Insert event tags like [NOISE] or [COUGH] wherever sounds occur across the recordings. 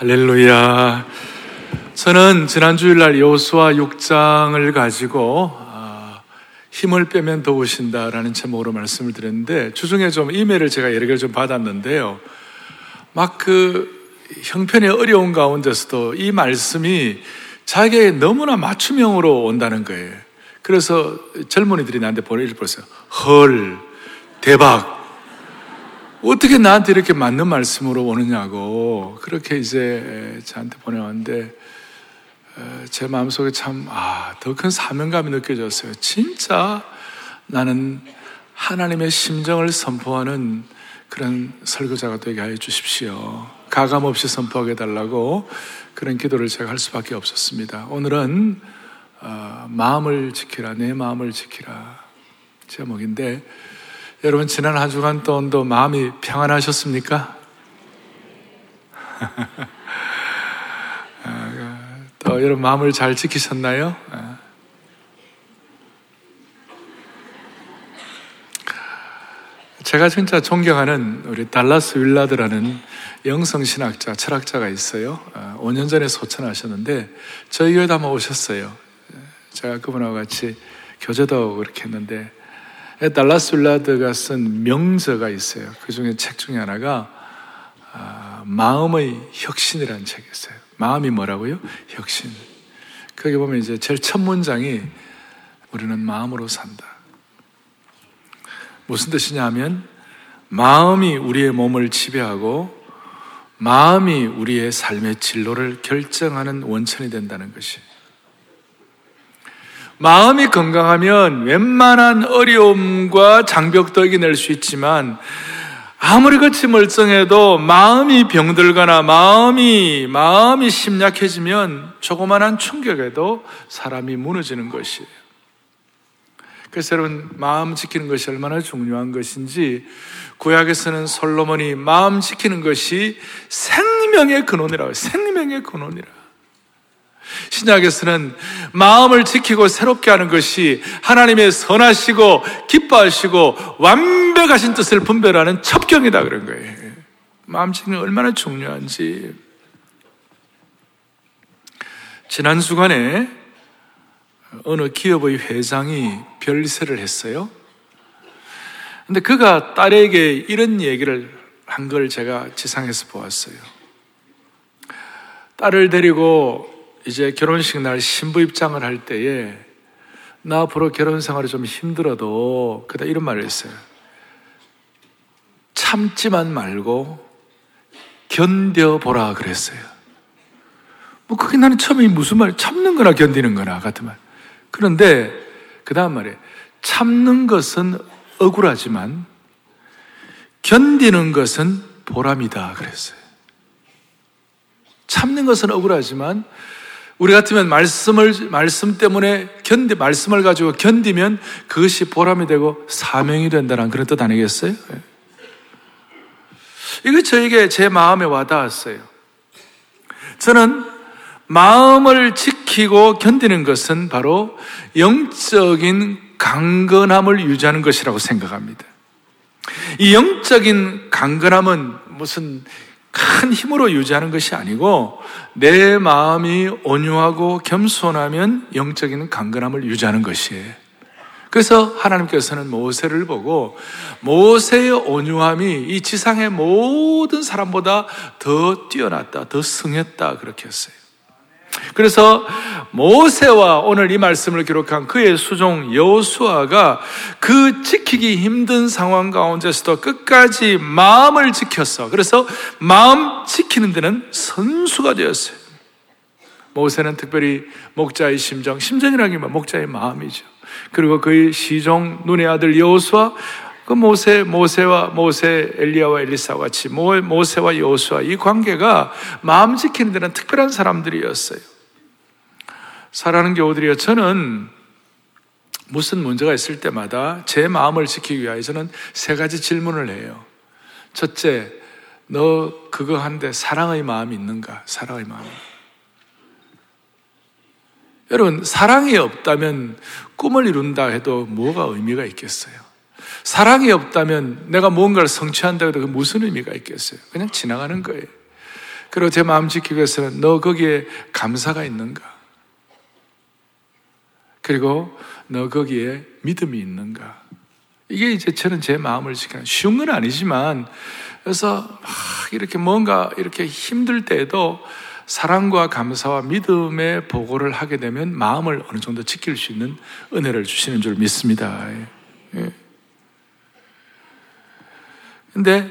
할렐루야. 저는 지난 주일날 여호수아 6장을 가지고 아, 힘을 빼면 더우신다라는 제목으로 말씀을 드렸는데 주중에 좀 이메일을 제가 여러 개를 좀 받았는데요. 막 그 형편이 어려운 가운데서도 이 말씀이 자기에게 너무나 맞춤형으로 온다는 거예요. 그래서 젊은이들이 나한테 보내주세요. 헐, 대박, 어떻게 나한테 이렇게 맞는 말씀으로 오느냐고 그렇게 이제 저한테 보내왔는데 제 마음속에 참, 아, 더 큰 사명감이 느껴졌어요. 진짜 나는 하나님의 심정을 선포하는 그런 설교자가 되게 하여 주십시오. 가감 없이 선포하게 달라고 그런 기도를 제가 할 수밖에 없었습니다. 오늘은 어, 마음을 지키라, 내 마음을 지키라 제목인데 여러분 지난 한 주간 동안도 마음이 평안하셨습니까? [LAUGHS] 또 여러분 마음을 잘 지키셨나요? 제가 진짜 존경하는 우리 달라스 윌라드라는 영성신학자, 철학자가 있어요. 5년 전에 소천하셨는데 저희 교회도 한번 오셨어요. 제가 그분하고 같이 교제도 그렇게 했는데 달라스 윌라드가 쓴 명저가 있어요. 그 중에 책 중에 하나가 아, 마음의 혁신이라는 책이 있어요. 마음이 뭐라고요? 혁신. 거기 보면 이제 제일 첫 문장이 우리는 마음으로 산다. 무슨 뜻이냐 하면 마음이 우리의 몸을 지배하고 마음이 우리의 삶의 진로를 결정하는 원천이 된다는 것이 마음이 건강하면 웬만한 어려움과 장벽도 이겨낼 수 있지만 아무리 같이 멀쩡해도 마음이 병들거나 마음이 마음이 심약해지면 조그만한 충격에도 사람이 무너지는 것이에요. 그래서 여러분 마음 지키는 것이 얼마나 중요한 것인지 구약에서는 솔로몬이 마음 지키는 것이 생명의 근원이라고 생명의 근원이라. 신약에서는 마음을 지키고 새롭게 하는 것이 하나님의 선하시고 기뻐하시고 완벽하신 뜻을 분별하는 첩경이다 그런 거예요. 마음 지키는 게 얼마나 중요한지. 지난 주간에 어느 기업의 회장이 별세를 했어요. 근데 그가 딸에게 이런 얘기를 한 걸 제가 지상에서 보았어요. 딸을 데리고 이제 결혼식 날 신부 입장을 할 때에 나 앞으로 결혼 생활이 좀 힘들어도 그다 이런 말을 했어요. 참지만 말고 견뎌보라 그랬어요. 뭐 그게 나는 처음에 무슨 말 참는 거나 견디는 거나 같은 말. 그런데 그 다음 말에 참는 것은 억울하지만 견디는 것은 보람이다 그랬어요. 참는 것은 억울하지만 우리 같으면 말씀을, 말씀 때문에 견디, 말씀을 가지고 견디면 그것이 보람이 되고 사명이 된다는 그런 뜻 아니겠어요? 예. 이거 저에게 제 마음에 와닿았어요. 저는 마음을 지키고 견디는 것은 바로 영적인 강건함을 유지하는 것이라고 생각합니다. 이 영적인 강건함은 무슨 큰 힘으로 유지하는 것이 아니고 내 마음이 온유하고 겸손하면 영적인 강건함을 유지하는 것이에요. 그래서 하나님께서는 모세를 보고 모세의 온유함이 이 지상의 모든 사람보다 더 뛰어났다, 더 승했다 그렇게 했어요. 그래서 모세와 오늘 이 말씀을 기록한 그의 수종 여호수아가 그 지키기 힘든 상황 가운데서도 끝까지 마음을 지켰어. 그래서 마음 지키는 데는 선수가 되었어요. 모세는 특별히 목자의 심정, 심정이라는 게 목자의 마음이죠. 그리고 그의 시종 눈의 아들 여호수아 그 모세, 모세와 모세, 엘리야와 엘리사와 같이 모세와 여호수아 이 관계가 마음 지키는 데는 특별한 사람들이었어요. 사랑하는 교우들이요, 저는 무슨 문제가 있을 때마다 제 마음을 지키기 저는 세 가지 질문을 해요. 첫째, 너 그거 한데 사랑의 마음이 있는가? 사랑의 마음. 여러분, 사랑이 없다면 꿈을 이룬다 해도 뭐가 의미가 있겠어요? 사랑이 없다면 내가 무언가를 성취한다 해도 그 무슨 의미가 있겠어요? 그냥 지나가는 거예요. 그리고 제 마음 지키기 위해서는 너 거기에 감사가 있는가? 그리고 너 거기에 믿음이 있는가? 이게 이제 저는 제 마음을 지키는 쉬운 건 아니지만 그래서 막 이렇게 뭔가 이렇게 힘들 때에도 사랑과 감사와 믿음의 보고를 하게 되면 마음을 어느 정도 지킬 수 있는 은혜를 주시는 줄 믿습니다. 예. 근데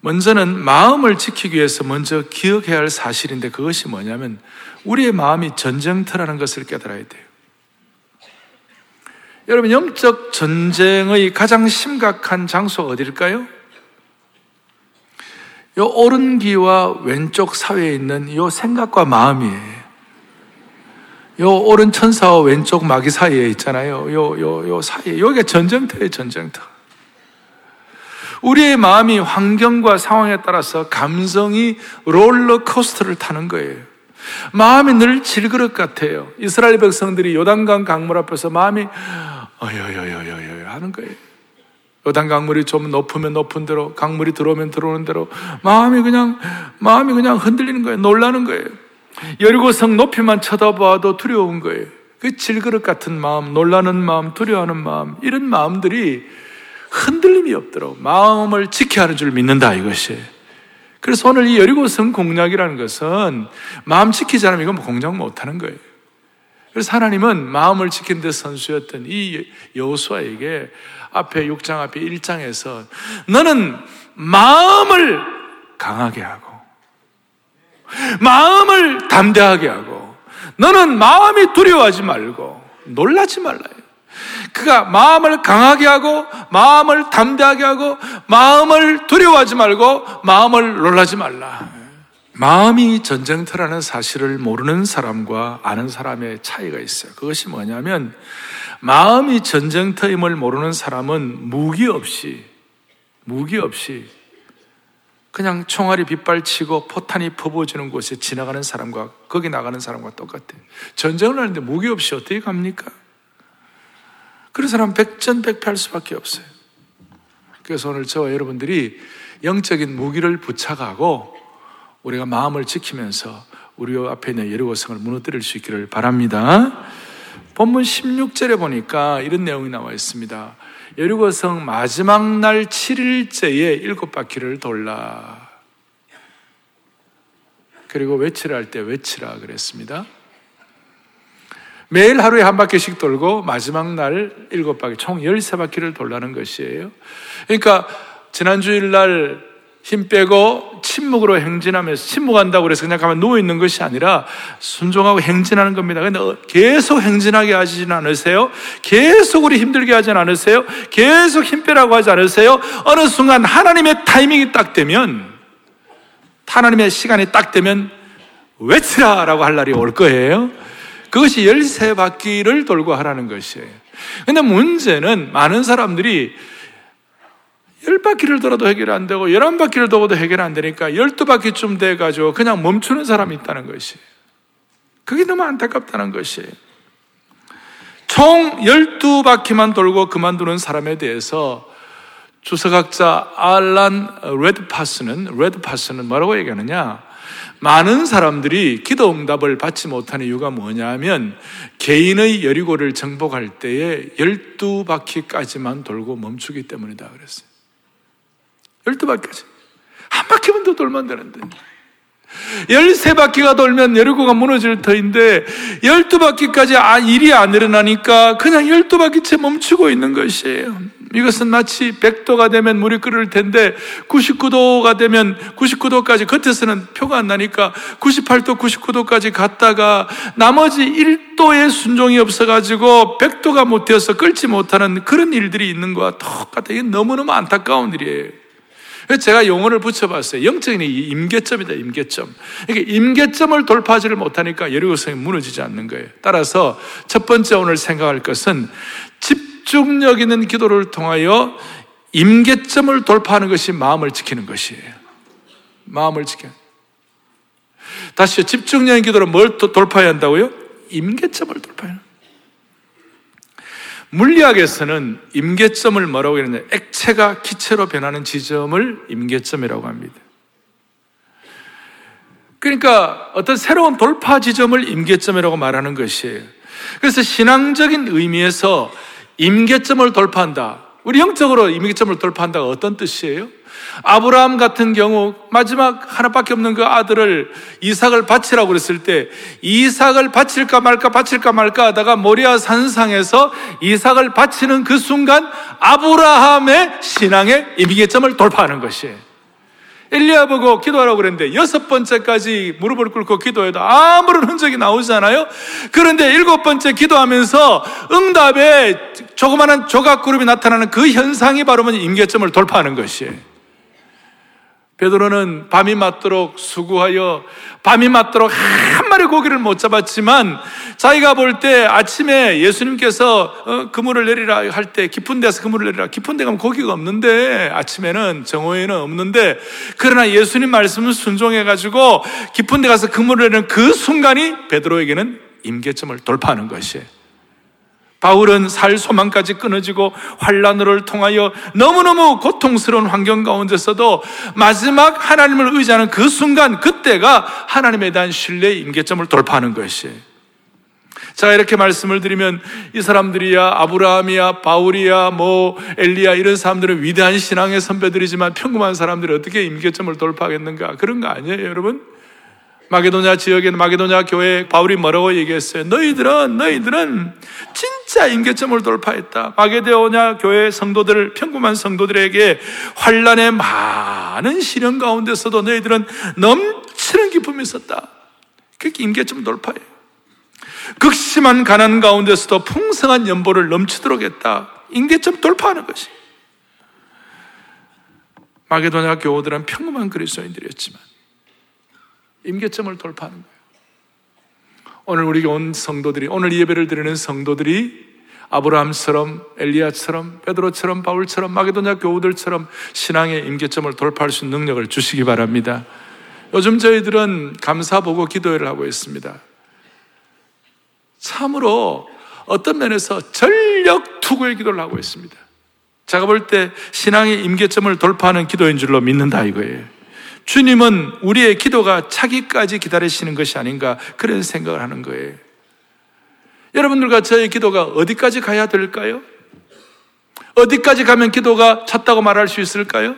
먼저는 마음을 지키기 위해서 먼저 기억해야 할 사실인데 그것이 뭐냐면 우리의 마음이 전쟁터라는 것을 깨달아야 돼요. 여러분, 영적 전쟁의 가장 심각한 장소가 어딜까요? 요 오른 귀와 왼쪽 사회에 있는 요 생각과 마음이에요. 요 오른 천사와 왼쪽 마귀 사이에 있잖아요. 요, 요, 요 사이에. 여기가 전쟁터예요, 전쟁터. 우리의 마음이 환경과 상황에 따라서 감성이 롤러코스터를 타는 거예요. 마음이 늘 질그릇 같아요. 이스라엘 백성들이 요단강 강물 앞에서 마음이 어여여여여여 하는 거예요. 요단 강물이 좀 높으면 높은 대로, 강물이 들어오면 들어오는 대로 마음이 그냥 마음이 그냥 흔들리는 거예요. 놀라는 거예요. 여리고성 높이만 쳐다봐도 두려운 거예요. 그 질그릇 같은 마음, 놀라는 마음, 두려워하는 마음, 이런 마음들이 흔들림이 없도록 마음을 지켜야 하는 줄 믿는다 이것이. 그래서 오늘 이 여리고성 공략이라는 것은 마음 지키지 않으면 이건 공작 못하는 거예요. 그래서 하나님은 마음을 지킨 데 선수였던 이 여호수아에게 앞에 6장 앞에 1장에서 너는 마음을 강하게 하고 마음을 담대하게 하고 너는 마음이 두려워하지 말고 놀라지 말라요. 그가 마음을 강하게 하고 마음을 담대하게 하고 마음을 두려워하지 말고 마음을 놀라지 말라. 마음이 전쟁터라는 사실을 모르는 사람과 아는 사람의 차이가 있어요. 그것이 뭐냐면 마음이 전쟁터임을 모르는 사람은 무기 없이 무기 없이 그냥 총알이 빗발치고 포탄이 퍼부어지는 곳에 지나가는 사람과 거기 나가는 사람과 똑같아요. 전쟁을 하는데 무기 없이 어떻게 갑니까? 그런 사람 백전백패할 수밖에 없어요. 그래서 오늘 저와 여러분들이 영적인 무기를 부착하고 우리가 마음을 지키면서 우리 앞에 있는 예루고성을 무너뜨릴 수 있기를 바랍니다. 본문 16절에 보니까 이런 내용이 나와 있습니다. 여리고성 마지막 날 7일째에 일곱 바퀴를 돌라. 그리고 외치라 할 때 외치라 그랬습니다. 매일 하루에 한 바퀴씩 돌고 마지막 날 일곱 바퀴, 총 13바퀴를 돌라는 것이에요. 그러니까 지난 주일 날 힘 빼고 침묵으로 행진하면서 침묵한다고 그래서 그냥 가만 누워 있는 것이 아니라 순종하고 행진하는 겁니다. 근데 계속 행진하게 하지는 않으세요? 계속 우리 힘들게 하진 않으세요? 계속 힘 빼라고 하지 않으세요? 어느 순간 하나님의 타이밍이 딱 되면 하나님의 시간이 딱 되면 외치라라고 할 날이 올 거예요. 그것이 열세 바퀴를 돌고 하라는 것이에요. 근데 문제는 많은 사람들이 열 바퀴를 돌아도 해결 안 되고 열한 바퀴를 돌아도 해결 안 되니까 열두 바퀴쯤 돼 가지고 그냥 멈추는 사람이 있다는 것이 그게 너무 안타깝다는 것이에요. 총 열두 바퀴만 돌고 그만두는 사람에 대해서 주석학자 알란 레드파스는 레드파스는 뭐라고 얘기하느냐? 많은 사람들이 기도 응답을 받지 못하는 이유가 뭐냐면 개인의 여리고를 정복할 때에 열두 바퀴까지만 돌고 멈추기 때문이다 그랬어요. 열두 바퀴까지. 한 바퀴만 더 돌면 되는데. 열세 바퀴가 돌면 여리고가 무너질 터인데 열두 바퀴까지 아, 일이 안 일어나니까 그냥 열두 바퀴째 멈추고 있는 것이에요. 이것은 마치 100도가 되면 물이 끓을 텐데 99도가 되면 99도까지 겉에서는 표가 안 나니까 98도, 99도까지 갔다가 나머지 1도의 순종이 없어가지고 100도가 못 되어서 끓지 못하는 그런 일들이 있는 거와 똑같아요. 너무너무 안타까운 일이에요. 그래서 제가 용어를 붙여봤어요. 영적인 임계점이다, 임계점. 이게 임계점을 돌파하지를 못하니까 여리고성이 무너지지 않는 거예요. 따라서 첫 번째 오늘 생각할 것은 집중력 있는 기도를 통하여 임계점을 돌파하는 것이 마음을 지키는 것이에요. 마음을 지켜. 다시요. 집중력 있는 기도를 뭘 돌파해야 한다고요? 임계점을 돌파해야 물리학에서는 임계점을 뭐라고 하느냐? 액체가 기체로 변하는 지점을 임계점이라고 합니다. 그러니까 어떤 새로운 돌파 지점을 임계점이라고 말하는 것이에요. 그래서 신앙적인 의미에서 임계점을 돌파한다. 우리 영적으로 임계점을 돌파한다가 어떤 뜻이에요? 아브라함 같은 경우 마지막 하나밖에 없는 그 아들을 이삭을 바치라고 그랬을 때 이삭을 바칠까 말까 바칠까 말까 하다가 모리아 산상에서 이삭을 바치는 그 순간 아브라함의 신앙의 임계점을 돌파하는 것이에요. 엘리야 보고 기도하라고 그랬는데 여섯 번째까지 무릎을 꿇고 기도해도 아무런 흔적이 나오잖아요. 그런데 일곱 번째 기도하면서 응답에 조그마한 조각 그룹이 나타나는 그 현상이 바로 임계점을 돌파하는 것이에요. 베드로는 밤이 맞도록 수고하여 밤이 맞도록 한 마리 고기를 못 잡았지만 자기가 볼 때 아침에 예수님께서 어, 그물을 내리라 할 때 깊은 데서 그물을 내리라 깊은 데 가면 고기가 없는데 아침에는 정오에는 없는데 그러나 예수님 말씀을 순종해 가지고 깊은 데 가서 그물을 내리는 그 순간이 베드로에게는 임계점을 돌파하는 것이에요. 바울은 살 소망까지 끊어지고 환란을 통하여 너무너무 고통스러운 환경 가운데서도 마지막 하나님을 의지하는 그 순간 그때가 하나님에 대한 신뢰의 임계점을 돌파하는 것이에요. 자, 이렇게 말씀을 드리면 이 사람들이야 아브라함이야 바울이야 뭐 엘리야 이런 사람들은 위대한 신앙의 선배들이지만 평범한 사람들이 어떻게 임계점을 돌파하겠는가? 그런 거 아니에요, 여러분? 마게도냐 지역에는 마게도냐 교회 바울이 뭐라고 얘기했어요? 너희들은 너희들은 진짜 임계점을 돌파했다. 마게도냐 교회 성도들 평범한 성도들에게 환란의 많은 시련 가운데서도 너희들은 넘치는 기쁨이 있었다. 그게 임계점 돌파예요. 극심한 가난 가운데서도 풍성한 연보를 넘치도록 했다. 임계점 돌파하는 것이. 마게도냐 교우들은 평범한 그리스도인들이었지만 임계점을 돌파하는 거예요. 오늘 우리가 온 성도들이, 오늘 예배를 드리는 성도들이 아브라함처럼, 엘리야처럼, 베드로처럼, 바울처럼, 마게도냐 교우들처럼 신앙의 임계점을 돌파할 수 있는 능력을 주시기 바랍니다. 요즘 저희들은 감사 보고 기도회를 하고 있습니다. 참으로 어떤 면에서 전력 투구의 기도를 하고 있습니다. 제가 볼 때 신앙의 임계점을 돌파하는 기도인 줄로 믿는다 이거예요. 주님은 우리의 기도가 차기까지 기다리시는 것이 아닌가 그런 생각을 하는 거예요. 여러분들과 저의 기도가 어디까지 가야 될까요? 어디까지 가면 기도가 찼다고 말할 수 있을까요?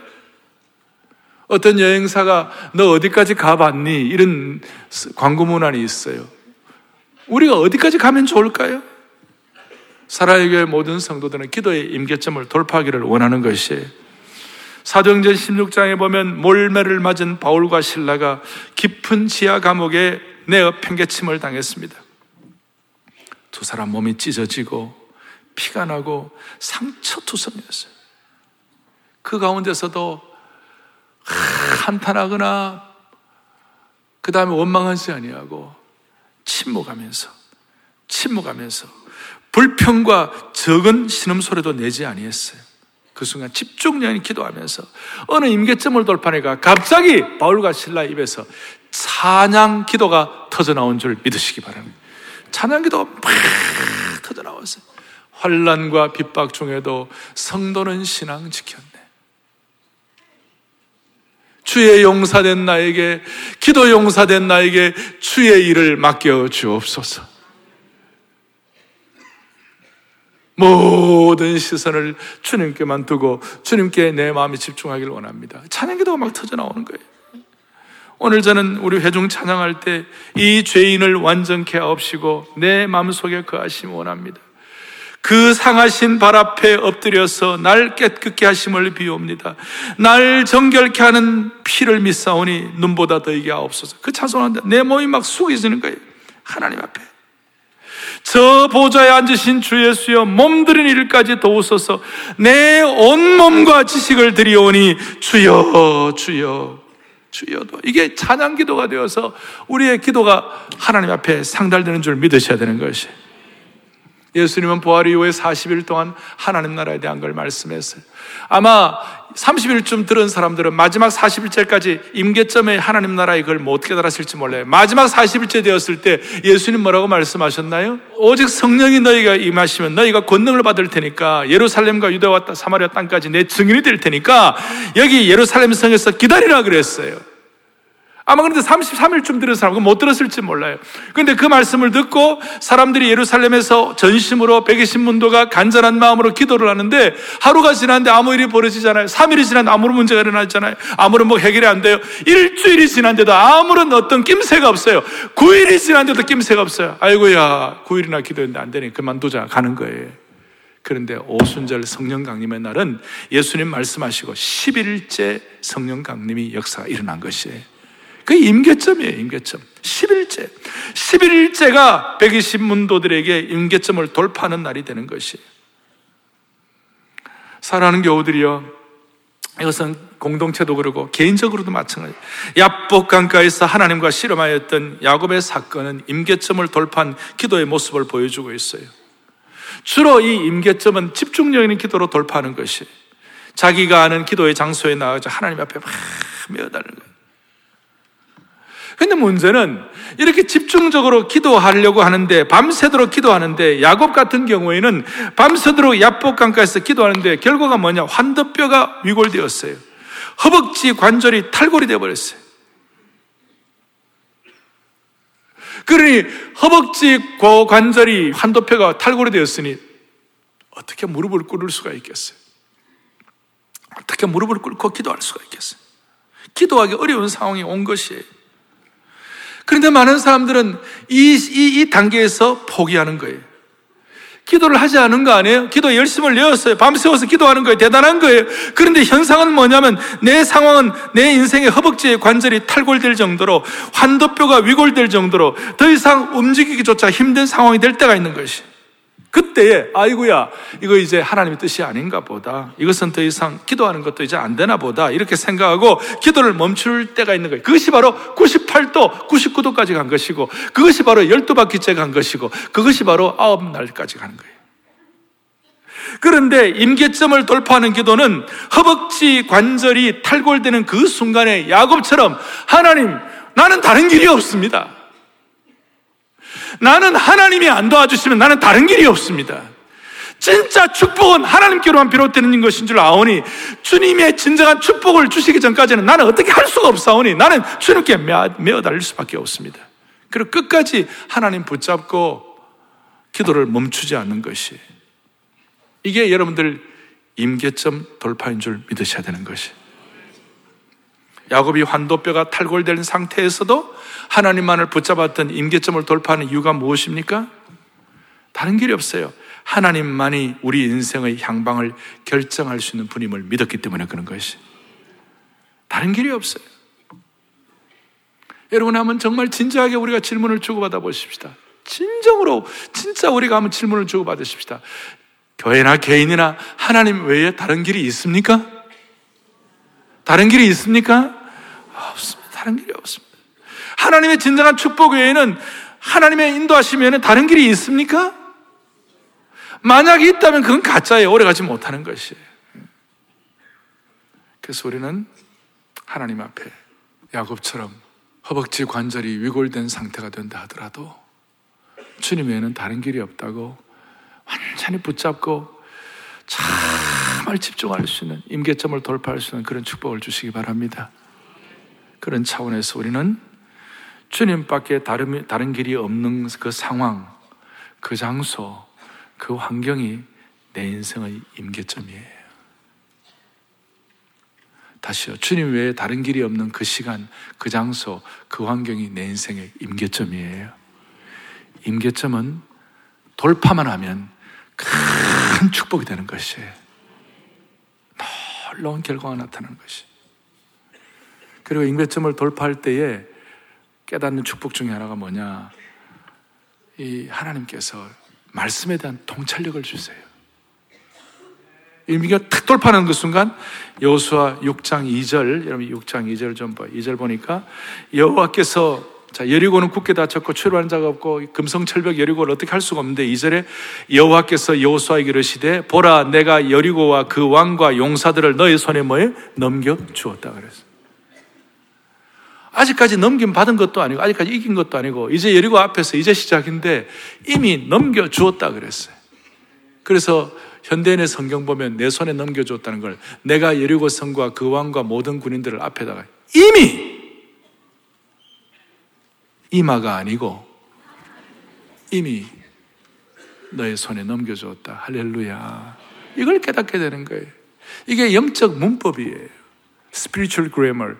어떤 여행사가 너 어디까지 가봤니? 이런 광고 문안이 있어요. 우리가 어디까지 가면 좋을까요? 사라의 교회 모든 성도들은 기도의 임계점을 돌파하기를 원하는 것이에요. 사도행전 16장에 보면 몰매를 맞은 바울과 신라가 깊은 지하 감옥에 내어 팽개침을 당했습니다. 두 사람 몸이 찢어지고 피가 나고 상처투성이었어요. 그 가운데서도 한탄하거나 그 다음에 원망하지 아니하고 침묵하면서 침묵하면서 불평과 적은 신음소리도 내지 아니했어요. 그 순간 집중력이 기도하면서 어느 임계점을 돌파하니까 갑자기 바울과 신라 입에서 찬양 기도가 터져 나온 줄 믿으시기 바랍니다. 찬양 기도가 막 터져 나왔어요. 환란과 핍박 중에도 성도는 신앙 지켰네. 주의 용사된 나에게 기도 용사된 나에게 주의 일을 맡겨 주옵소서. 모든 시선을 주님께만 두고 주님께 내 마음이 집중하기를 원합니다. 찬양기도가 막 터져 나오는 거예요. 오늘 저는 우리 회중 찬양할 때 이 죄인을 완전케 하옵시고 내 마음속에 거하심 원합니다. 그 상하신 발 앞에 엎드려서 날 깨끗게 하심을 비옵니다. 날 정결케 하는 피를 믿사오니 눈보다 더이게 하옵소서. 그 찬송하는데 내 몸이 막 숙여지는 거예요. 하나님 앞에. 저 보좌에 앉으신 주 예수여 몸들인 일까지 도우소서. 내 온몸과 지식을 드리오니 주여 주여 주여도. 이게 찬양 기도가 되어서 우리의 기도가 하나님 앞에 상달되는 줄 믿으셔야 되는 것이 예수님은 부활 이후에 40일 동안 하나님 나라에 대한 걸 말씀했어요. 아마 30일쯤 들은 사람들은 마지막 40일째까지 임계점에 하나님 나라의 그걸 못 깨달았을지 몰라요. 마지막 40일째 되었을 때 예수님 뭐라고 말씀하셨나요? 오직 성령이 너희가 임하시면 너희가 권능을 받을 테니까 예루살렘과 유대와 사마리아 땅까지 내 증인이 될 테니까 여기 예루살렘 성에서 기다리라 그랬어요. 아마 그런데 33일쯤 들은 사람은 못 들었을지 몰라요. 그런데 그 말씀을 듣고 사람들이 예루살렘에서 전심으로 120문도가 간절한 마음으로 기도를 하는데 하루가 지났는데 아무 일이 벌어지잖아요. 3일이 지났는데 아무런 문제가 일어나잖아요. 아무런 뭐 해결이 안 돼요. 일주일이 지났는데도 아무런 어떤 낌새가 없어요. 9일이 지났는데도 낌새가 없어요. 아이고야, 9일이나 기도했는데 안 되니 그만두자 가는 거예요. 그런데 오순절 성령 강림의 날은 예수님 말씀하시고 10일째 성령 강림이 역사가 일어난 것이에요. 그 임계점이에요, 임계점. 11째. 11일째가 120문도들에게 임계점을 돌파하는 날이 되는 것이에요. 사랑하는 교우들이요. 이것은 공동체도 그러고 개인적으로도 마찬가지예요. 야복 강가에서 하나님과 실험하였던 야곱의 사건은 임계점을 돌파한 기도의 모습을 보여주고 있어요. 주로 이 임계점은 집중력 있는 기도로 돌파하는 것이 자기가 아는 기도의 장소에 나가서 하나님 앞에 막 메어달는 거예요. 근데 문제는 이렇게 집중적으로 기도하려고 하는데 밤새도록 기도하는데 야곱 같은 경우에는 밤새도록 야복강가에서 기도하는데 결과가 뭐냐 환도뼈가 위골되었어요. 허벅지 관절이 탈골이 되어 버렸어요. 그러니 허벅지 관절이 환도뼈가 탈골이 되었으니 어떻게 무릎을 꿇을 수가 있겠어요? 어떻게 무릎을 꿇고 기도할 수가 있겠어요? 기도하기 어려운 상황이 온 것이에요. 그런데 많은 사람들은 이, 이, 이 단계에서 포기하는 거예요. 기도를 하지 않은 거 아니에요? 기도 열심을 내었어요. 밤새워서 기도하는 거예요. 대단한 거예요. 그런데 현상은 뭐냐면 내 상황은 내 인생의 허벅지의 관절이 탈골될 정도로 환도뼈가 위골될 정도로 더 이상 움직이기조차 힘든 상황이 될 때가 있는 것이. 그때에 아이고야 이거 이제 하나님의 뜻이 아닌가 보다. 이것은 더 이상 기도하는 것도 이제 안 되나 보다. 이렇게 생각하고 기도를 멈출 때가 있는 거예요. 그것이 바로 98도, 99도까지 간 것이고 그것이 바로 12바퀴째 간 것이고 그것이 바로 아홉 날까지 가는 거예요. 그런데 임계점을 돌파하는 기도는 허벅지 관절이 탈골되는 그 순간에 야곱처럼 하나님 나는 다른 길이 없습니다. 나는 하나님이 안 도와주시면 나는 다른 길이 없습니다. 진짜 축복은 하나님께로만 비롯되는 것인 줄 아오니 주님의 진정한 축복을 주시기 전까지는 나는 어떻게 할 수가 없사오니 나는 주님께 매어 달릴 수밖에 없습니다. 그리고 끝까지 하나님 붙잡고 기도를 멈추지 않는 것이 이게 여러분들 임계점 돌파인 줄 믿으셔야 되는 것이 야곱이 환도뼈가 탈골된 상태에서도 하나님만을 붙잡았던 임계점을 돌파하는 이유가 무엇입니까? 다른 길이 없어요. 하나님만이 우리 인생의 향방을 결정할 수 있는 분임을 믿었기 때문에 그런 것이. 다른 길이 없어요. 여러분 한번 정말 진지하게 우리가 질문을 주고받아 보십시다. 진정으로 진짜 우리가 한번 질문을 주고받으십시다. 교회나 개인이나 하나님 외에 다른 길이 있습니까? 다른 길이 있습니까? 다른 길이 없습니다. 하나님의 진정한 축복 외에는 하나님의 인도하시면 다른 길이 있습니까? 만약에 있다면 그건 가짜예요. 오래가지 못하는 것이에요. 그래서 우리는 하나님 앞에 야곱처럼 허벅지 관절이 위골된 상태가 된다 하더라도 주님 외에는 다른 길이 없다고 완전히 붙잡고 정말 집중할 수 있는 임계점을 돌파할 수 있는 그런 축복을 주시기 바랍니다. 그런 차원에서 우리는 주님밖에 다른, 다른 길이 없는 그 상황, 그 장소, 그 환경이 내 인생의 임계점이에요. 다시요. 주님 외에 다른 길이 없는 그 시간, 그 장소, 그 환경이 내 인생의 임계점이에요. 임계점은 돌파만 하면 큰 축복이 되는 것이에요. 놀라운 결과가 나타나는 것이. 그리고 임계점을 돌파할 때에 깨닫는 축복 중에 하나가 뭐냐? 이 하나님께서 말씀에 대한 통찰력을 주세요. 일미가 탁 돌파하는 그 순간 여호수아 6장 2절 여러분 6장 2절 좀 봐. 2절 보니까 여호와께서 자, 여리고는 굳게 닫혔고 출발한 자가 없고 금성철벽 여리고를 어떻게 할 수가 없는데 2절에 여호와께서 여호수아에게 이르시되 보라 내가 여리고와 그 왕과 용사들을 너의 손에 뭐에 넘겨 주었다 그랬어. 아직까지 넘김 받은 것도 아니고, 아직까지 이긴 것도 아니고, 이제 여리고 앞에서 이제 시작인데 이미 넘겨 주었다 그랬어요. 그래서 현대인의 성경 보면 내 손에 넘겨줬다는 걸 내가 여리고 성과 그 왕과 모든 군인들을 앞에다가 이미 이마가 아니고 이미 너의 손에 넘겨줬다. 할렐루야. 이걸 깨닫게 되는 거예요. 이게 영적 문법이에요. Spiritual grammar.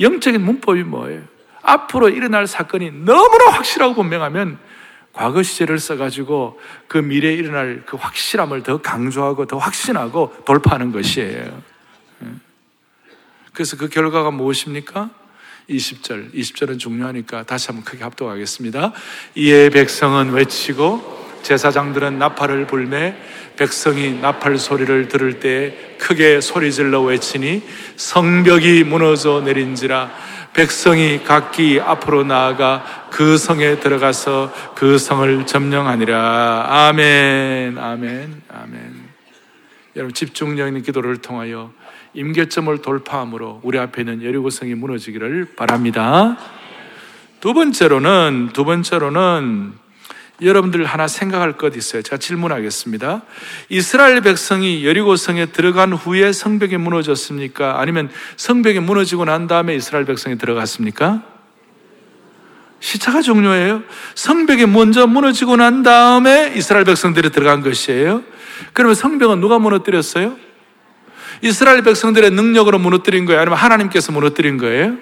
영적인 문법이 뭐예요? 앞으로 일어날 사건이 너무나 확실하고 분명하면 과거 시제를 써가지고 그 미래에 일어날 그 확실함을 더 강조하고 더 확신하고 돌파하는 것이에요. 예. 그래서 그 결과가 무엇입니까? 20절. 20절은 중요하니까 다시 한번 크게 합독하겠습니다. 이에 백성은 외치고 제사장들은 나팔을 불매 백성이 나팔 소리를 들을 때 크게 소리질러 외치니 성벽이 무너져 내린지라 백성이 각기 앞으로 나아가 그 성에 들어가서 그 성을 점령하니라. 아멘, 아멘, 아멘. 여러분 집중력 있는 기도를 통하여 임계점을 돌파함으로 우리 앞에 있는 여리고성이 무너지기를 바랍니다. 두 번째로는 두 번째로는 여러분들 하나 생각할 것 있어요. 제가 질문하겠습니다. 이스라엘 백성이 여리고성에 들어간 후에 성벽이 무너졌습니까? 아니면 성벽이 무너지고 난 다음에 이스라엘 백성이 들어갔습니까? 시차가 중요해요. 성벽이 먼저 무너지고 난 다음에 이스라엘 백성들이 들어간 것이에요. 그러면 성벽은 누가 무너뜨렸어요? 이스라엘 백성들의 능력으로 무너뜨린 거예요? 아니면 하나님께서 무너뜨린 거예요?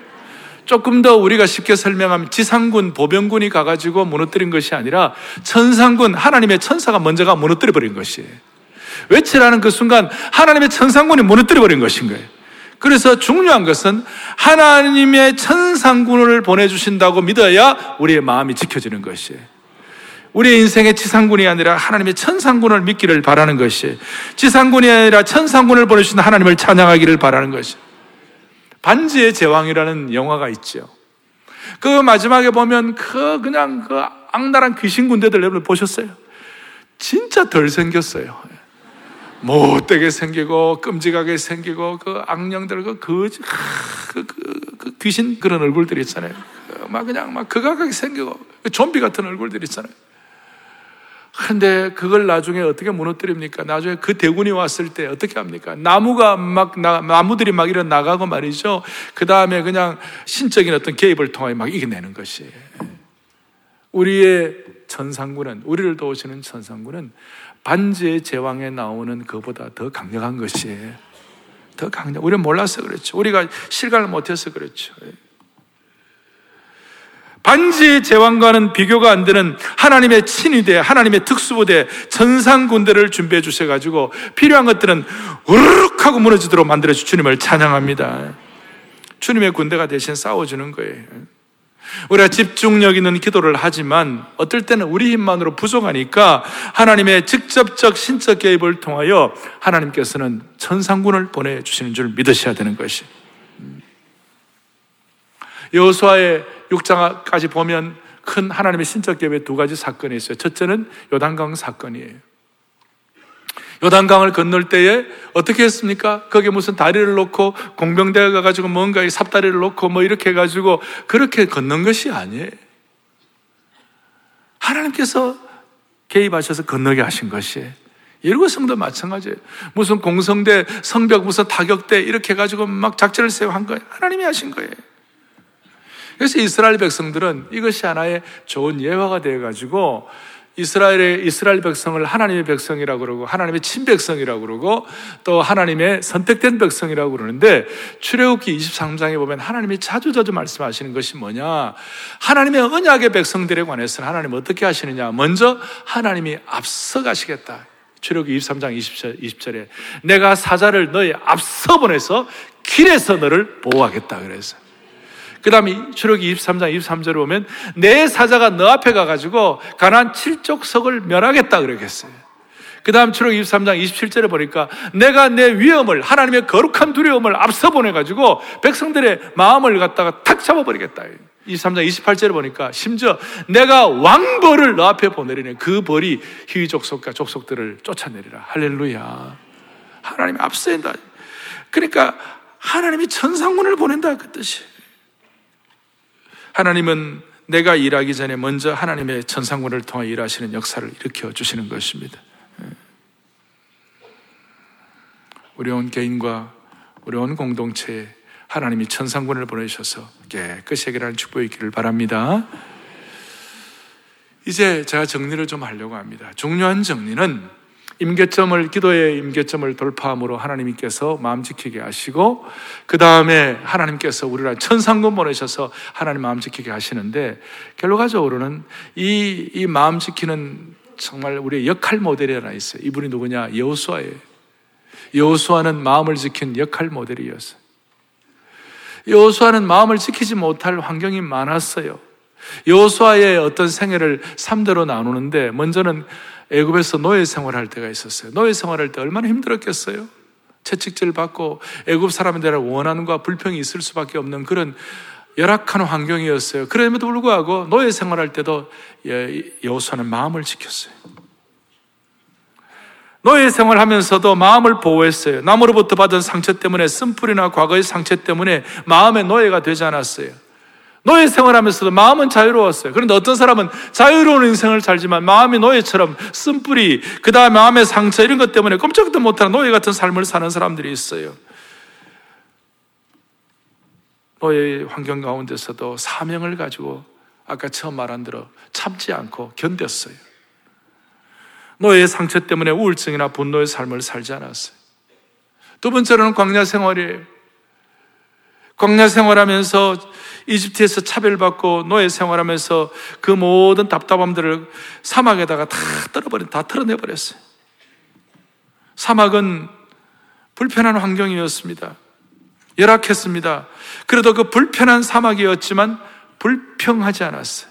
조금 더 우리가 쉽게 설명하면 지상군, 보병군이 가가지고 무너뜨린 것이 아니라 천상군, 하나님의 천사가 먼저가 무너뜨려 버린 것이에요. 외치라는 그 순간 하나님의 천상군이 무너뜨려 버린 것인 거예요. 그래서 중요한 것은 하나님의 천상군을 보내주신다고 믿어야 우리의 마음이 지켜지는 것이에요. 우리의 인생의 지상군이 아니라 하나님의 천상군을 믿기를 바라는 것이 지상군이 아니라 천상군을 보내주신 하나님을 찬양하기를 바라는 것이 반지의 제왕이라는 영화가 있죠. 그 마지막에 보면 그 그냥 그 악랄한 귀신 군대들 여러분 보셨어요? 진짜 덜 생겼어요. 못되게 생기고 끔찍하게 생기고 그 악령들 그, 그, 그, 그, 그 귀신 그런 얼굴들 있잖아요. 그막 그냥 막 극악하게 생기고 그 좀비 같은 얼굴들 있잖아요. 근데 그걸 나중에 어떻게 무너뜨립니까? 나중에 그 대군이 왔을 때 어떻게 합니까? 나무가 막, 나, 나무들이 막 이런 나가고 말이죠. 그 다음에 그냥 신적인 어떤 개입을 통해 막 이겨내는 것이에요. 우리의 천상군은, 우리를 도우시는 천상군은 반지의 제왕에 나오는 그보다 더 강력한 것이에요. 더 강력. 우리는 몰라서 그렇죠. 우리가 실감을 못해서 그렇죠. 반지의 제왕과는 비교가 안 되는 하나님의 친위대, 하나님의 특수부대, 전상 군대를 준비해 주셔가지고 필요한 것들은 우르륵 하고 무너지도록 만들어 주 주님을 찬양합니다. 주님의 군대가 대신 싸워주는 거예요. 우리가 집중력 있는 기도를 하지만 어떨 때는 우리 힘만으로 부족하니까 하나님의 직접적 신적 개입을 통하여 하나님께서는 천상군을 보내주시는 줄 믿으셔야 되는 것이. 여호수아의 6장까지 보면 큰 하나님의 신적 개입의 두 가지 사건이 있어요. 첫째는 요단강 사건이에요. 요단강을 건널 때에 어떻게 했습니까? 거기에 무슨 다리를 놓고 공병대가 가가지고 뭔가 이 삽다리를 놓고 뭐 이렇게 해가지고 그렇게 건넌 것이 아니에요. 하나님께서 개입하셔서 건너게 하신 것이에요. 예루고 성도 마찬가지예요. 무슨 공성대, 성벽, 무슨 타격대 이렇게 해가지고 막 작전을 세워 한 거예요. 하나님이 하신 거예요. 그래서 이스라엘 백성들은 이것이 하나의 좋은 예화가 되어가지고 이스라엘의 이스라엘 백성을 하나님의 백성이라고 그러고 하나님의 친백성이라고 그러고 또 하나님의 선택된 백성이라고 그러는데 출애굽기 23장에 보면 하나님이 자주자주 말씀하시는 것이 뭐냐? 하나님의 언약의 백성들에 관해서는 하나님 어떻게 하시느냐? 먼저 하나님이 앞서 가시겠다. 출애굽기 23장 20절, 20절에 내가 사자를 너희 앞서 보내서 길에서 너를 보호하겠다 그래서 그 다음에 출애기 23장 23절에 보면 내 사자가 너 앞에 가가지고 가난 칠족석을 멸하겠다 그러겠어요. 그 다음 출애기 23장 27절에 보니까 내가 내 위험을 하나님의 거룩한 두려움을 앞서 보내가지고 백성들의 마음을 갖다가 탁 잡아버리겠다. 23장 28절에 보니까 심지어 내가 왕벌을 너 앞에 보내리니 그 벌이 희위 족속과 족속들을 쫓아내리라. 할렐루야. 하나님이 앞서 인다. 그러니까 하나님이 천상문을 보낸다 그 뜻이. 하나님은 내가 일하기 전에 먼저 하나님의 천상군을 통해 일하시는 역사를 일으켜 주시는 것입니다. 예. 우리 온 개인과 우리 온 공동체에 하나님이 천상군을 보내셔서 깨끗이 해결하는 축복이 있기를 바랍니다. 이제 제가 정리를 좀 하려고 합니다. 중요한 정리는 임계점을 기도의 임계점을 돌파함으로 하나님께서 마음 지키게 하시고 그 다음에 하나님께서 우리를 천상군 보내셔서 하나님 마음 지키게 하시는데 결과적으로는 이, 이 마음 지키는 정말 우리의 역할 모델이 하나 있어요. 이분이 누구냐? 여호수아예요. 여호수아는 마음을 지킨 역할 모델이었어요. 여호수아는 마음을 지키지 못할 환경이 많았어요. 여호수아의 어떤 생애를 3대로 나누는데 먼저는 애굽에서 노예 생활할 때가 있었어요. 노예 생활할 때 얼마나 힘들었겠어요? 채찍질 받고 애굽 사람들의 원한과 불평이 있을 수밖에 없는 그런 열악한 환경이었어요. 그럼에도 불구하고 노예 생활할 때도 여호수아는 마음을 지켰어요. 노예 생활하면서도 마음을 보호했어요. 남으로부터 받은 상처 때문에 쓴뿌리나 과거의 상처 때문에 마음의 노예가 되지 않았어요. 노예 생활하면서도 마음은 자유로웠어요. 그런데 어떤 사람은 자유로운 인생을 살지만 마음이 노예처럼 쓴뿌리, 그 다음에 마음의 상처 이런 것 때문에 꼼짝도 못하는 노예 같은 삶을 사는 사람들이 있어요. 노예 환경 가운데서도 사명을 가지고 아까 처음 말한 대로 참지 않고 견뎠어요. 노예의 상처 때문에 우울증이나 분노의 삶을 살지 않았어요. 두 번째로는 광야 생활이에요. 광야 생활하면서 이집트에서 차별받고 노예 생활하면서 그 모든 답답함들을 사막에다가 다 떨어버린, 다 털어내버렸어요. 사막은 불편한 환경이었습니다. 열악했습니다. 그래도 그 불편한 사막이었지만 불평하지 않았어요.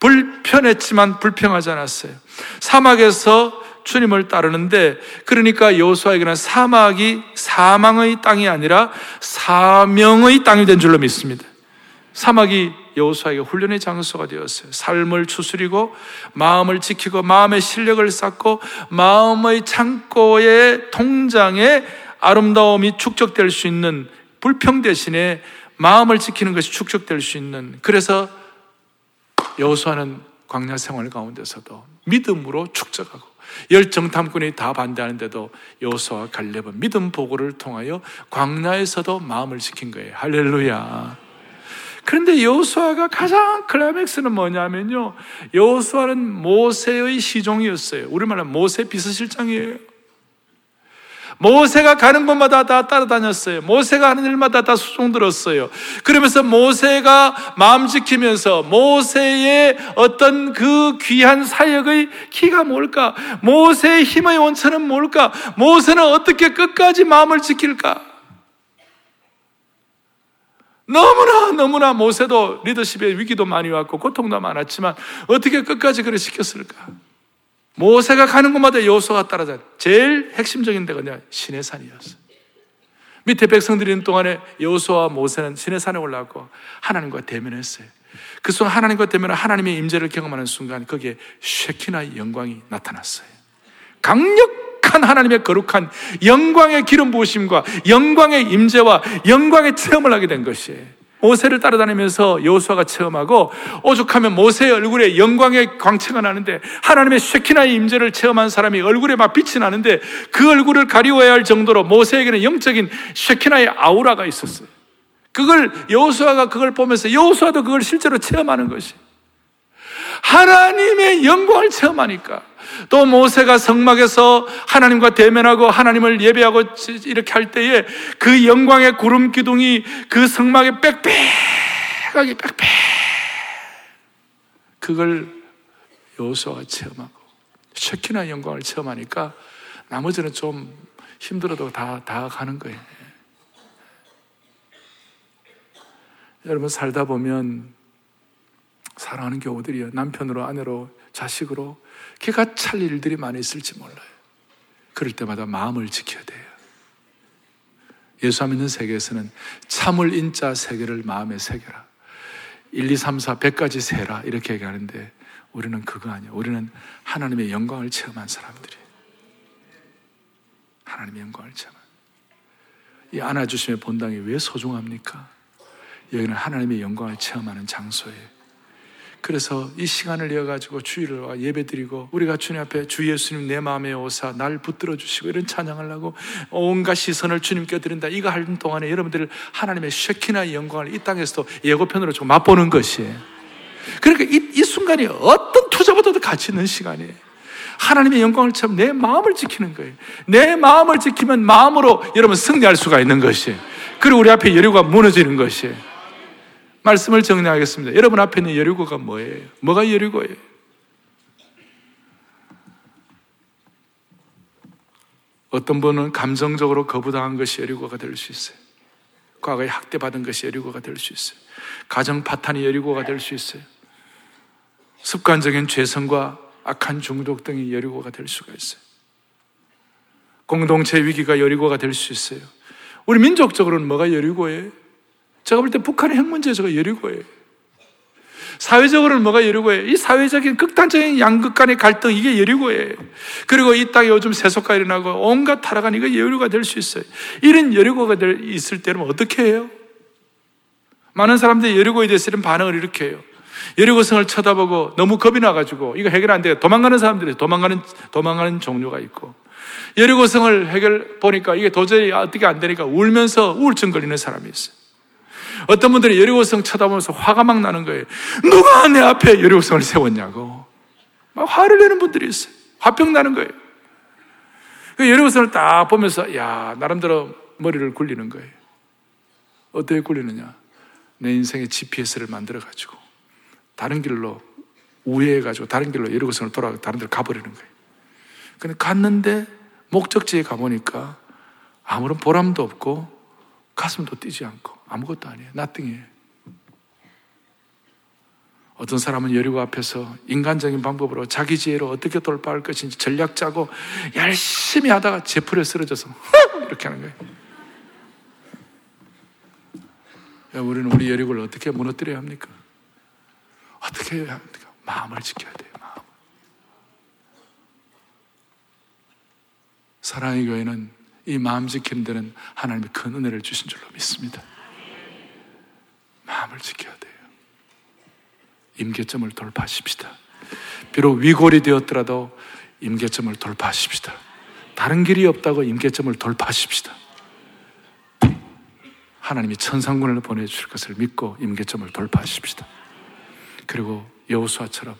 불편했지만 불평하지 않았어요. 사막에서 주님을 따르는데 그러니까 여호수아에게는 사막이 사망의 땅이 아니라 사명의 땅이 된 줄로 믿습니다. 사막이 여호수아에게 훈련의 장소가 되었어요. 삶을 추스리고 마음을 지키고 마음의 실력을 쌓고 마음의 창고의 통장에 아름다움이 축적될 수 있는 불평 대신에 마음을 지키는 것이 축적될 수 있는 그래서 여호수아는 광야 생활 가운데서도 믿음으로 축적하고 열 정 탐꾼이 다 반대하는데도 여호수아 갈렙은 믿음 보고를 통하여 광야에서도 마음을 지킨 거예요. 할렐루야. 그런데 여호수아가 가장 클라이맥스는 뭐냐면요. 여호수아는 모세의 시종이었어요. 우리말로 모세 비서실장이에요. 모세가 가는 곳마다 다 따라다녔어요. 모세가 하는 일마다 다 수종 들었어요. 그러면서 모세가 마음 지키면서 모세의 어떤 그 귀한 사역의 키가 뭘까? 모세의 힘의 원천은 뭘까? 모세는 어떻게 끝까지 마음을 지킬까? 너무나 너무나 모세도 리더십의 위기도 많이 왔고 고통도 많았지만 어떻게 끝까지 그래 시켰을까? 모세가 가는 곳마다 여호수아가 따라다. 제일 핵심적인 데가 그냥 시내산이었어. 밑에 백성들이 있는 동안에 여호수아와 모세는 시내산에 올라가고 하나님과 대면했어요. 그 순간 하나님과 대면한 하나님의 임재를 경험하는 순간 거기에 쉐키나의 영광이 나타났어요. 강력한 하나님의 거룩한 영광의 기름 부으심과 영광의 임재와 영광의 체험을 하게 된 것이에요. 모세를 따라다니면서 여호수아가 체험하고 오죽하면 모세의 얼굴에 영광의 광채가 나는데 하나님의 쉐키나의 임재를 체험한 사람이 얼굴에 막 빛이 나는데 그 얼굴을 가리워야 할 정도로 모세에게는 영적인 쉐키나의 아우라가 있었어요. 그걸 여호수아가 그걸 보면서 여호수아도 그걸 실제로 체험하는 것이 하나님의 영광을 체험하니까 또 모세가 성막에서 하나님과 대면하고 하나님을 예배하고 이렇게 할 때에 그 영광의 구름 기둥이 그 성막에 빽빽하게 빽빽 그걸 여호수아가 체험하고 쉐키나 영광을 체험하니까 나머지는 좀 힘들어도 다, 다 가는 거예요. 여러분 살다 보면 사랑하는 교우들이요. 남편으로, 아내로, 자식으로 기가 찰 일들이 많이 있을지 몰라요. 그럴 때마다 마음을 지켜야 돼요. 예수 믿는 세계에서는 참을 인자 세계를 마음에 새겨라. 1, 2, 3, 4, 100까지 세라. 이렇게 얘기하는데 우리는 그거 아니에요. 우리는 하나님의 영광을 체험한 사람들이에요. 하나님의 영광을 체험한. 이 안아주심의 본당이 왜 소중합니까? 여기는 하나님의 영광을 체험하는 장소예요. 그래서 이 시간을 이어가지고 주일을 예배 드리고 우리가 주님 앞에 주 예수님 내 마음에 오사 날 붙들어 주시고 이런 찬양을 하고 온갖 시선을 주님께 드린다. 이거 하는 동안에 여러분들 하나님의 쉐키나 영광을 이 땅에서도 예고편으로 좀 맛보는 것이에요. 그러니까 이, 이 순간이 어떤 투자보다도 가치 있는 시간이에요. 하나님의 영광을 참 내 마음을 지키는 거예요. 내 마음을 지키면 마음으로 여러분 승리할 수가 있는 것이에요. 그리고 우리 앞에 여리고가 무너지는 것이에요. 말씀을 정리하겠습니다. 여러분 앞에 있는 여리고가 뭐예요? 뭐가 여리고예요? 어떤 분은 감정적으로 거부당한 것이 여리고가 될 수 있어요. 과거에 학대받은 것이 여리고가 될 수 있어요. 가정 파탄이 여리고가 될 수 있어요. 습관적인 죄성과 악한 중독 등이 여리고가 될 수가 있어요. 공동체 위기가 여리고가 될 수 있어요. 우리 민족적으로는 뭐가 여리고예요? 제가 볼 때 북한의 핵 문제가 여리고예요. 사회적으로는 뭐가 여리고예요? 이 사회적인 극단적인 양극 간의 갈등 이게 여리고예요. 그리고 이 땅에 요즘 세속가 일어나고 온갖 타락한 이거 여리고가 될 수 있어요. 이런 여리고가 될, 있을 때는 어떻게 해요? 많은 사람들이 여리고에 대해서 이런 반응을 이렇게 해요. 여리고성을 쳐다보고 너무 겁이 나가지고 이거 해결 안 돼요. 도망가는 사람들이 도망가는 도망가는 종류가 있고 여리고성을 해결 보니까 이게 도저히 어떻게 안 되니까 울면서 우울증 걸리는 사람이 있어요. 어떤 분들이 여리고성 쳐다보면서 화가 막 나는 거예요. 누가 내 앞에 여리고성을 세웠냐고. 막 화를 내는 분들이 있어요. 화병 나는 거예요. 그 여리고성을 딱 보면서 야 나름대로 머리를 굴리는 거예요. 어떻게 굴리느냐? 내 인생의 GPS를 만들어 가지고 다른 길로 우회해 가지고 다른 길로 여리고성을 돌아가 다른 데로 가버리는 거예요. 근데 갔는데 목적지에 가보니까 아무런 보람도 없고 가슴도 뛰지 않고 아무것도 아니에요. 나띵이에요. 어떤 사람은 여리고 앞에서 인간적인 방법으로 자기 지혜로 어떻게 돌파할 것인지 전략 짜고 열심히 하다가 제풀에 쓰러져서 [LAUGHS] 이렇게 하는 거예요. 우리는 우리 여리고를 어떻게 무너뜨려야 합니까? 어떻게 해야 합니까? 마음을 지켜야 돼요. 마음. 사랑의 교회는 이 마음 데는 하나님이 큰 은혜를 주신 줄로 믿습니다. 마음을 지켜야 돼요. 임계점을 돌파하십시다. 비록 위골이 되었더라도 임계점을 돌파하십시다. 다른 길이 없다고 임계점을 돌파하십시다. 하나님이 천상군을 보내주실 것을 믿고 임계점을 돌파하십시다. 그리고 여호수아처럼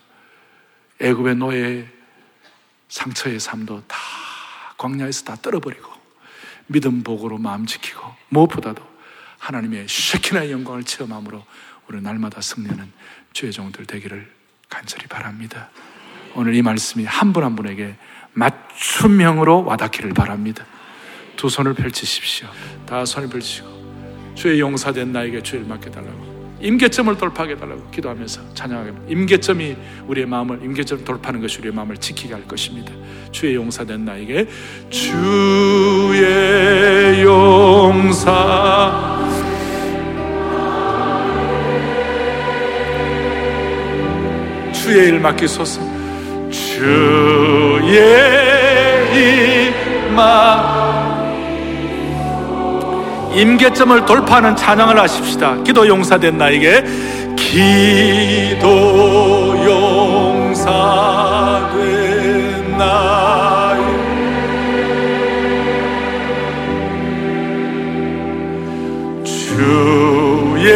애굽의 노예 상처의 삶도 다 광야에서 다 떨어버리고 믿음 복으로 마음 지키고 무엇보다도 하나님의 쉐키나의 영광을 체험함으로 우리 날마다 승리하는 주의 종들 되기를 간절히 바랍니다. 오늘 이 말씀이 한 분한 한 분에게 맞춤형으로 와닿기를 바랍니다. 두 손을 펼치십시오. 다 손을 펼치고 주의 용사된 나에게 주를 맡겨달라고 임계점을 돌파하게 달라고 기도하면서 찬양하게 임계점이 우리의 마음을 임계점 돌파하는 것이 우리의 마음을 지키게 할 것입니다. 주의 용사된 나에게 주의 용사. 주의 일 맡기소서. 주의 일 맡 임계점을 돌파하는 찬양을 하십시다. 기도 용사된 나에게 기도 나에게 주의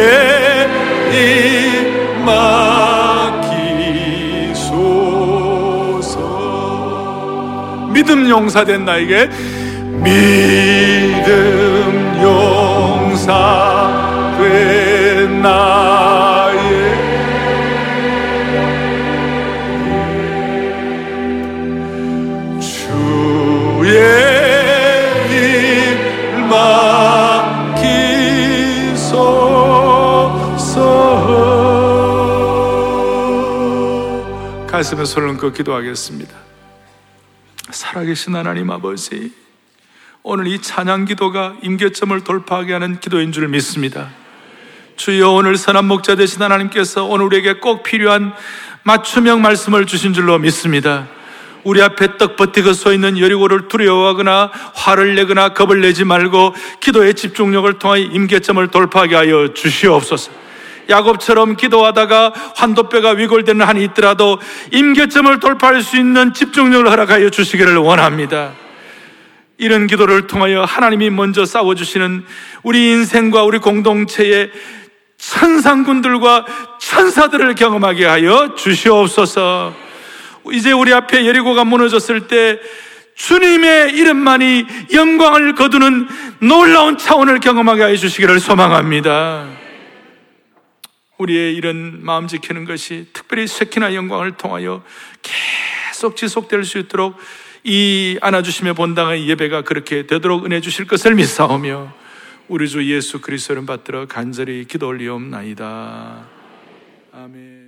임 맡기소서 믿음 용사된 나에게 믿음 용사 된 나의 주의 가슴에 손을 얹고 기도하겠습니다. 살아계신 하나님 아버지 오늘 이 찬양 기도가 임계점을 돌파하게 하는 기도인 줄 믿습니다. 주여 오늘 선한 목자 되신 하나님께서 오늘 우리에게 꼭 필요한 맞춤형 말씀을 주신 줄로 믿습니다. 우리 앞에 떡 버티고 서 있는 여리고를 두려워하거나 화를 내거나 겁을 내지 말고 기도의 집중력을 통하여 임계점을 돌파하게 하여 주시옵소서. 야곱처럼 기도하다가 환도뼈가 위골되는 한이 있더라도 임계점을 돌파할 수 있는 집중력을 허락하여 주시기를 원합니다. 이런 기도를 통하여 하나님이 먼저 싸워주시는 우리 인생과 우리 공동체의 천상군들과 천사들을 경험하게 하여 주시옵소서. 이제 우리 앞에 예리고가 무너졌을 때 주님의 이름만이 영광을 거두는 놀라운 차원을 경험하게 해 주시기를 소망합니다. 우리의 이런 마음 지키는 것이 특별히 쇠키나 영광을 통하여 계속 지속될 수 있도록 이 안아주시며 본당의 예배가 그렇게 되도록 은혜 주실 것을 믿사오며 우리 주 예수 그리스도를 받들어 간절히 기도 올리옵나이다. 아멘.